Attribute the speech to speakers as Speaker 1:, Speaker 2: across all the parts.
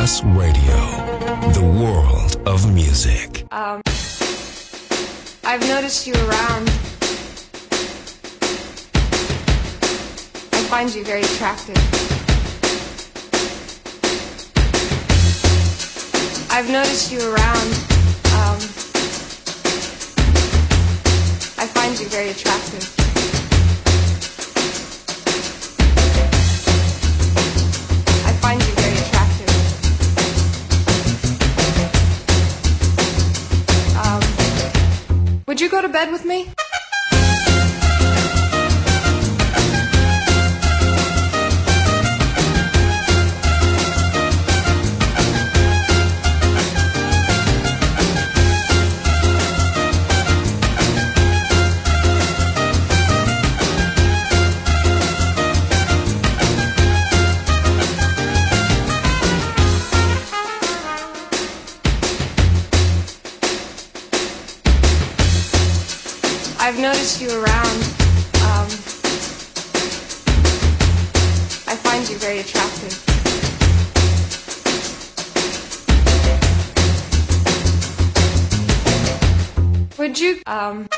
Speaker 1: Class Radio,
Speaker 2: the world of music. Um, I've noticed
Speaker 3: you around. I find you very attractive. I've noticed you around. Um, I find you very attractive. bed with me? Um,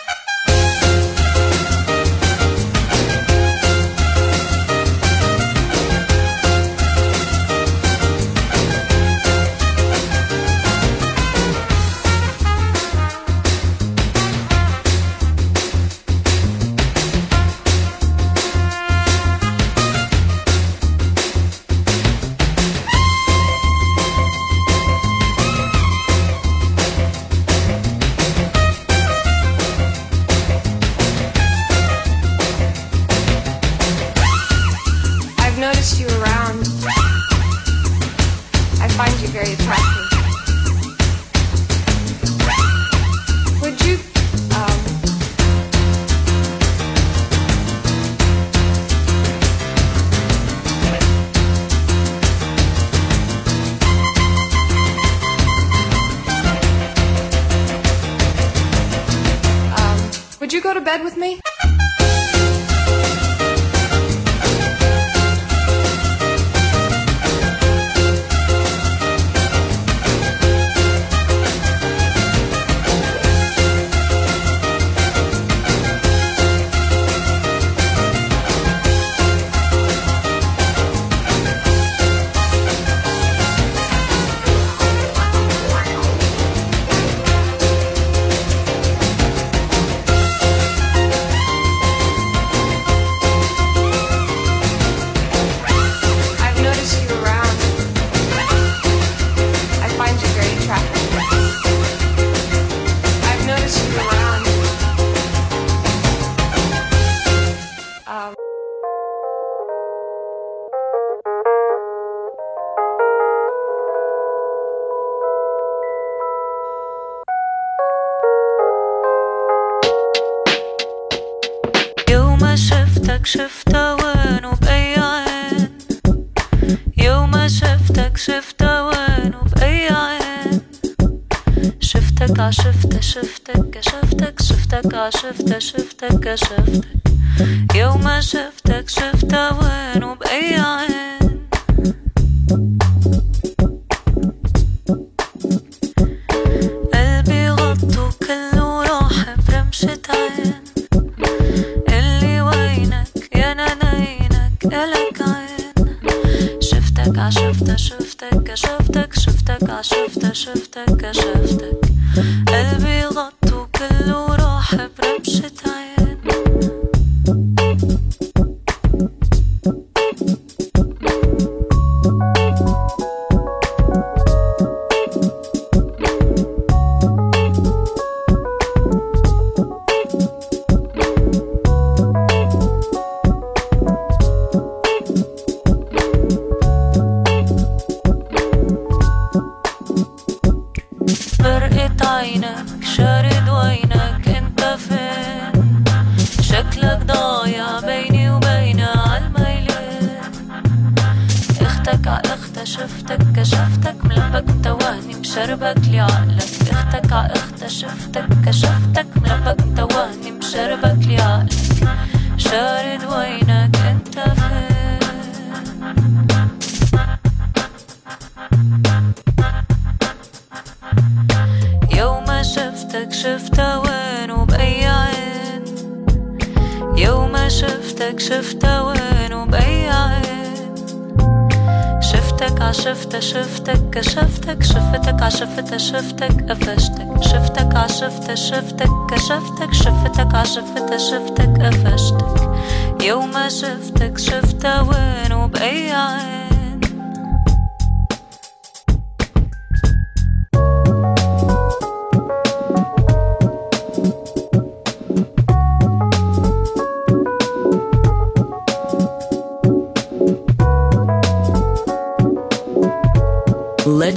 Speaker 3: Shifter, Shifter, Shifter, شفتك عاخت شفتك كشفتك ملبك توهني بشربك لعقلك أختك عاخت شفتك كشفتك ملبك توهني بشربك لعقلك شارد وينك؟ عشفتها شفتك كشفتك شفتك عشفتها شفتك قفشتك. شفتك عشفتها شفتك كشفتك شفتك عشفتها شفتك قفشتك. يوم شفتك شفتها وين وبأي عين.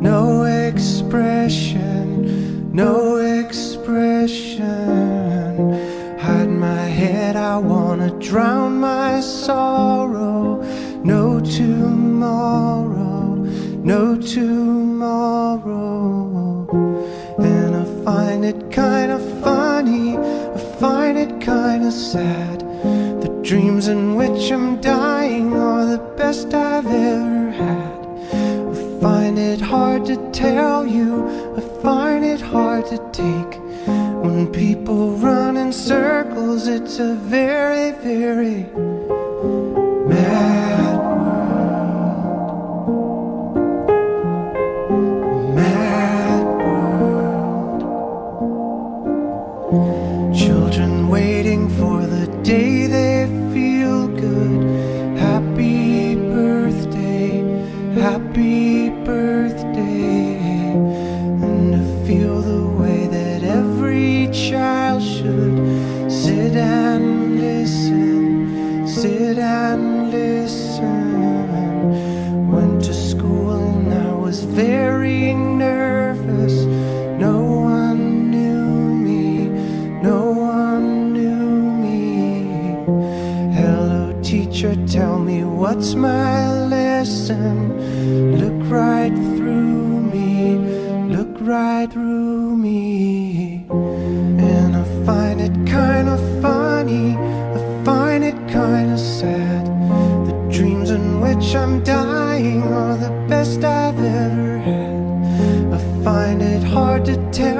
Speaker 1: No
Speaker 4: expression, no expression. Hide my head, I wanna drown my sorrow. No tomorrow, no tomorrow. And I find it kinda funny, I find it kinda sad. The dreams in which I'm dying are the best I've ever to tell you, I find it hard to take. When people run in circles, it's a very, very mad world. Mad world. Children waiting for the day what's my lesson. Look right through me, look right through me. And I find it kind of funny, I find it kind of sad. The dreams in which I'm dying are the best I've ever had. I find it hard to tell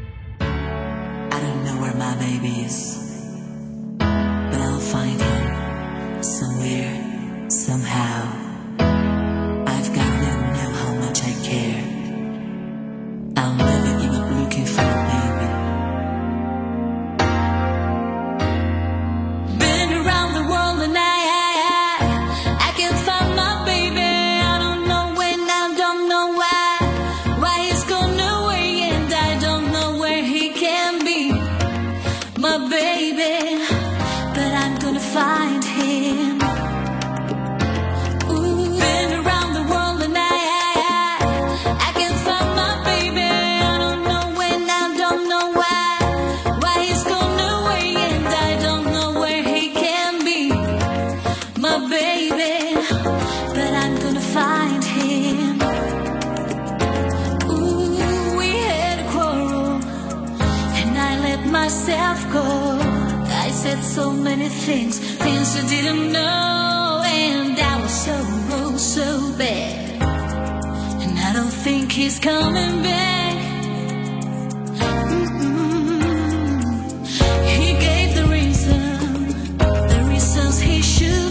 Speaker 5: things, things I didn't know, and I was so, oh, so bad. And I don't think he's coming back. He gave the the reasons he should.